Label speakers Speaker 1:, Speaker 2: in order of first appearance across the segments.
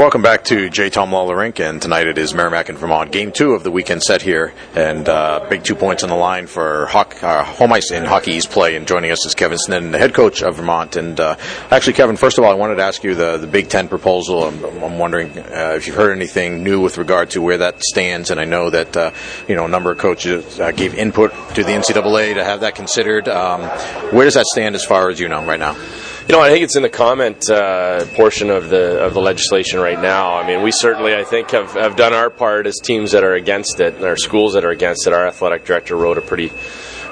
Speaker 1: Welcome back to J. Thom Lawler Rink, and tonight it is Merrimack and Vermont, game two of the weekend set here, and uh, big two points on the line for hoc- uh, home ice in Hockey East play. And joining us is Kevin Sneddon, the head coach of Vermont. And uh, actually, Kevin, first of all, I wanted to ask you the, the Big Ten proposal. I'm, I'm wondering uh, if you've heard anything new with regard to where that stands. And I know that uh, you know a number of coaches uh, gave input to the NCAA to have that considered. Um, where does that stand as far as you know right now?
Speaker 2: You know, I think it's in the comment uh, portion of the of the legislation right now. I mean, we certainly, I think, have, have done our part as teams that are against it and our schools that are against it. Our athletic director wrote a pretty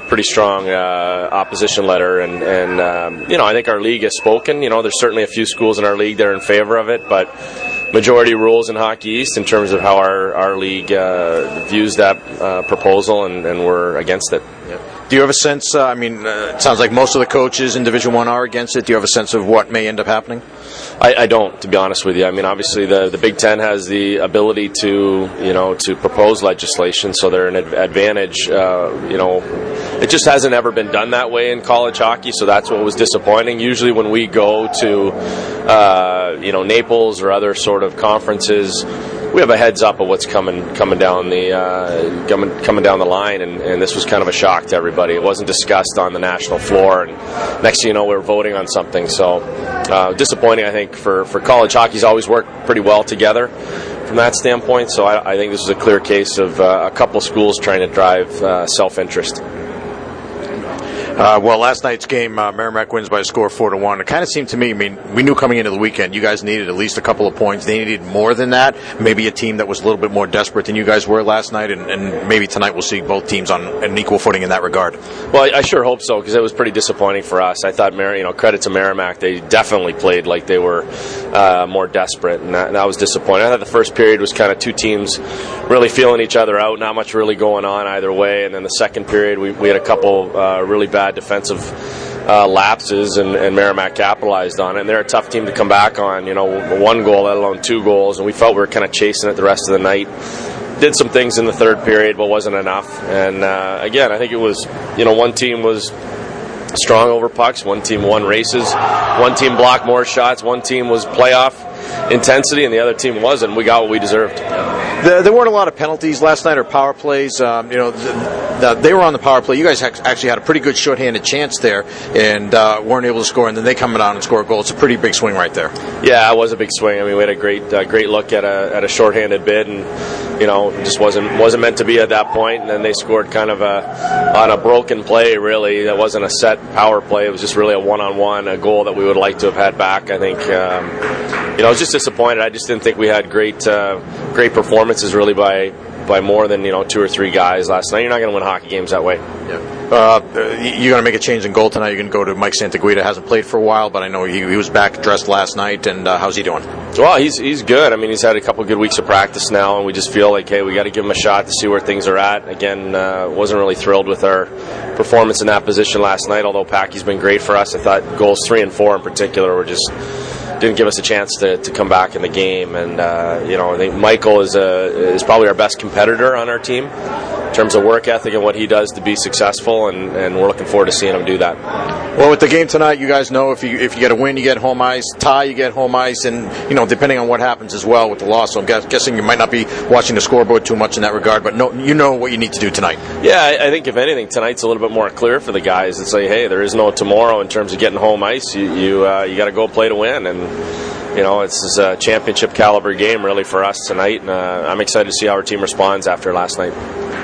Speaker 2: pretty strong uh, opposition letter, and and um, you know, I think our league has spoken. You know, there's certainly a few schools in our league that are in favor of it, but majority rules in Hockey East in terms of how our our league uh, views that uh, proposal, and, and we're against it.
Speaker 1: Do you have a sense? Uh, I mean, uh, it sounds like most of the coaches in Division One are against it. Do you have a sense of what may end up happening?
Speaker 2: I, I, don't, to be honest with you. I mean, obviously, the, the Big Ten has the ability to, you know, to propose legislation, so they're an advantage. Uh, you know, it just hasn't ever been done that way in college hockey, so that's what was disappointing. Usually, when we go to, uh, you know, Naples or other sort of conferences we have a heads up of what's coming coming down the uh, coming coming down the line, and, and, this was kind of a shock to everybody. It wasn't discussed on the national floor, and next thing you know, we are voting on something. So uh, disappointing, I think, for for college hockey's always worked pretty well together from that standpoint. So I, I think this is a clear case of uh, a couple schools trying to drive uh, self interest.
Speaker 1: Uh, well, last night's game, uh, Merrimack wins by a score four to one. It kind of seemed to me. I mean, we knew coming into the weekend, you guys needed at least a couple of points. They needed more than that. Maybe a team that was a little bit more desperate than you guys were last night, and, and maybe tonight we'll see both teams on an equal footing in that regard.
Speaker 2: Well, I, I sure hope so because it was pretty disappointing for us. I thought, Mar- you know, credit to Merrimack, they definitely played like they were uh, more desperate, and that, and that was disappointing. I thought the first period was kind of two teams really feeling each other out, not much really going on either way, and then the second period we, we had a couple uh, really bad defensive uh, lapses, and, and, Merrimack capitalized on it. And they're a tough team to come back on. You know, one goal, let alone two goals, and we felt we were kind of chasing it the rest of the night. Did some things in the third period, but wasn't enough. And uh, again, I think it was, you know, one team was strong over pucks, one team won races, one team blocked more shots, one team was playoff intensity, and the other team wasn't. We got what we deserved.
Speaker 1: The, there weren't a lot of penalties last night or power plays. Um, you know, the, the, they were on the power play. You guys actually had a pretty good shorthanded chance there, and uh, weren't able to score. And then they come down and score a goal. It's a pretty big swing right there.
Speaker 2: Yeah, it was a big swing. I mean, we had a great, uh, great look at a at a shorthanded bid, and you know, just wasn't wasn't meant to be at that point. And then they scored kind of a on a broken play. Really, that wasn't a set power play. It was just really a one on one, a goal that we would like to have had back. I think. Um, you know, I was just disappointed. I just didn't think we had great, uh, great performances really by by more than you know two or three guys last night. You're not going to win hockey games that way.
Speaker 1: Yeah. Uh, you're going to make a change in goal tonight. You're going to go to Mike Santaguida. Hasn't played for a while, but I know he, he was back dressed last night. And uh, how's he doing?
Speaker 2: Well, he's he's good. I mean, he's had a couple good weeks of practice now, and we just feel like, hey, we got to give him a shot to see where things are at. Again, uh, wasn't really thrilled with our performance in that position last night. Although Packy's been great for us, I thought goals three and four in particular were just didn't give us a chance to, to come back in the game. And uh, you know, I think Michael is a is probably our best competitor on our team in terms of work ethic and what he does to be successful. And, and we're looking forward to seeing him do that.
Speaker 1: Well, with the game tonight, you guys know if you if you get a win, you get home ice. Tie, you get home ice, and you know depending on what happens as well with the loss. So I'm guessing you might not be watching the scoreboard too much in that regard, but no, you know what you need to do tonight.
Speaker 2: Yeah, I, I think if anything, tonight's a little bit more clear for the guys to say, hey, there is no tomorrow in terms of getting home ice. You you, uh, you got to go play to win and you know, it's a championship caliber game really for us tonight, and uh, I'm excited to see how our team responds after last night.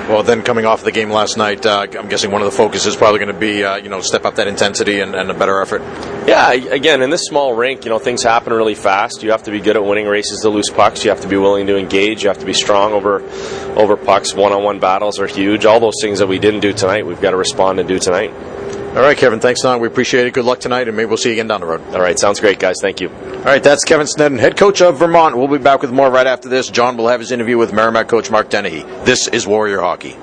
Speaker 1: Well, then coming off the game last night, uh, I'm guessing one of the focuses is probably going to be, uh, you know, step up that intensity and, and, a better effort.
Speaker 2: Yeah, again, in this small rink, you know, things happen really fast. You have to be good at winning races to lose pucks. You have to be willing to engage. You have to be strong over over pucks. One-on-one battles are huge. All those things that we didn't do tonight, we've got to respond and do tonight.
Speaker 1: All right, Kevin. Thanks, Don. We appreciate it. Good luck tonight, and maybe we'll see you again down the road.
Speaker 2: All right, sounds great, guys. Thank you.
Speaker 1: All right, that's Kevin Sneddon, head coach of Vermont. We'll be back with more right after this. John will have his interview with Merrimack coach Mark Dennehy. This is Warrior Hockey.